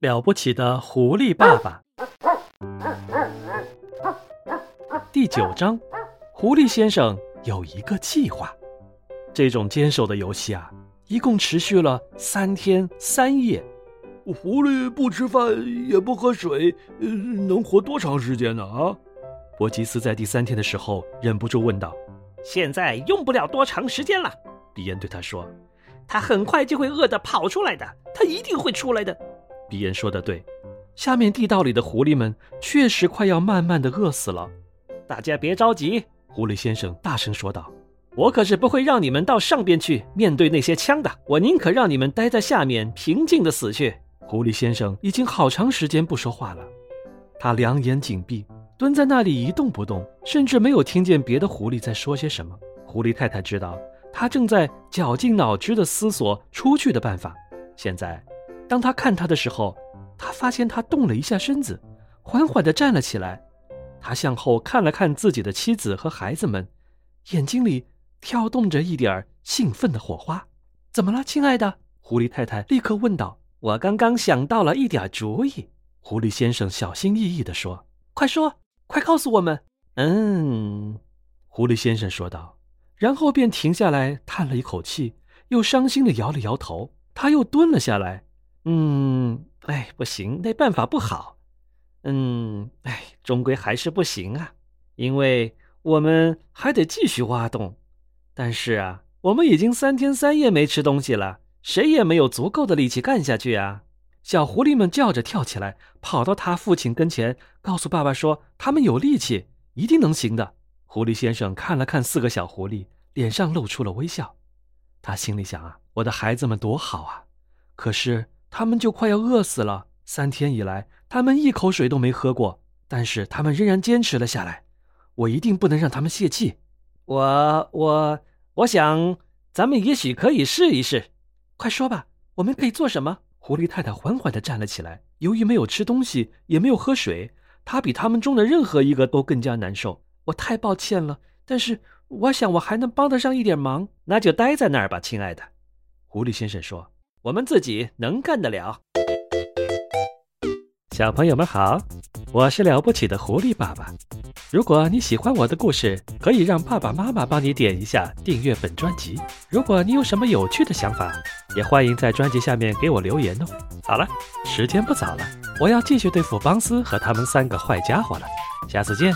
了不起的狐狸爸爸第九章：狐狸先生有一个计划。这种坚守的游戏啊，一共持续了三天三夜。狐狸不吃饭也不喝水，呃，能活多长时间呢？啊？伯吉斯在第三天的时候忍不住问道：“现在用不了多长时间了。”比恩对他说：“他很快就会饿得跑出来的，他一定会出来的。”比恩说的对，下面地道里的狐狸们确实快要慢慢的饿死了。大家别着急，狐狸先生大声说道：“我可是不会让你们到上边去面对那些枪的，我宁可让你们待在下面平静的死去。”狐狸先生已经好长时间不说话了，他两眼紧闭，蹲在那里一动不动，甚至没有听见别的狐狸在说些什么。狐狸太太知道他正在绞尽脑汁的思索出去的办法。现在。当他看他的时候，他发现他动了一下身子，缓缓地站了起来。他向后看了看自己的妻子和孩子们，眼睛里跳动着一点兴奋的火花。怎么了，亲爱的？狐狸太太立刻问道。我刚刚想到了一点主意。狐狸先生小心翼翼地说：“快说，快告诉我们。”嗯，狐狸先生说道，然后便停下来叹了一口气，又伤心地摇了摇头。他又蹲了下来。嗯，哎，不行，那办法不好。嗯，哎，终归还是不行啊，因为我们还得继续挖洞。但是啊，我们已经三天三夜没吃东西了，谁也没有足够的力气干下去啊！小狐狸们叫着跳起来，跑到他父亲跟前，告诉爸爸说：“他们有力气，一定能行的。”狐狸先生看了看四个小狐狸，脸上露出了微笑。他心里想啊，我的孩子们多好啊！可是。他们就快要饿死了。三天以来，他们一口水都没喝过，但是他们仍然坚持了下来。我一定不能让他们泄气。我我我想，咱们也许可以试一试。快说吧，我们可以做什么？狐狸太太缓缓地站了起来。由于没有吃东西，也没有喝水，她比他们中的任何一个都更加难受。我太抱歉了，但是我想我还能帮得上一点忙。那就待在那儿吧，亲爱的。狐狸先生说。我们自己能干得了。小朋友们好，我是了不起的狐狸爸爸。如果你喜欢我的故事，可以让爸爸妈妈帮你点一下订阅本专辑。如果你有什么有趣的想法，也欢迎在专辑下面给我留言哦。好了，时间不早了，我要继续对付邦斯和他们三个坏家伙了。下次见。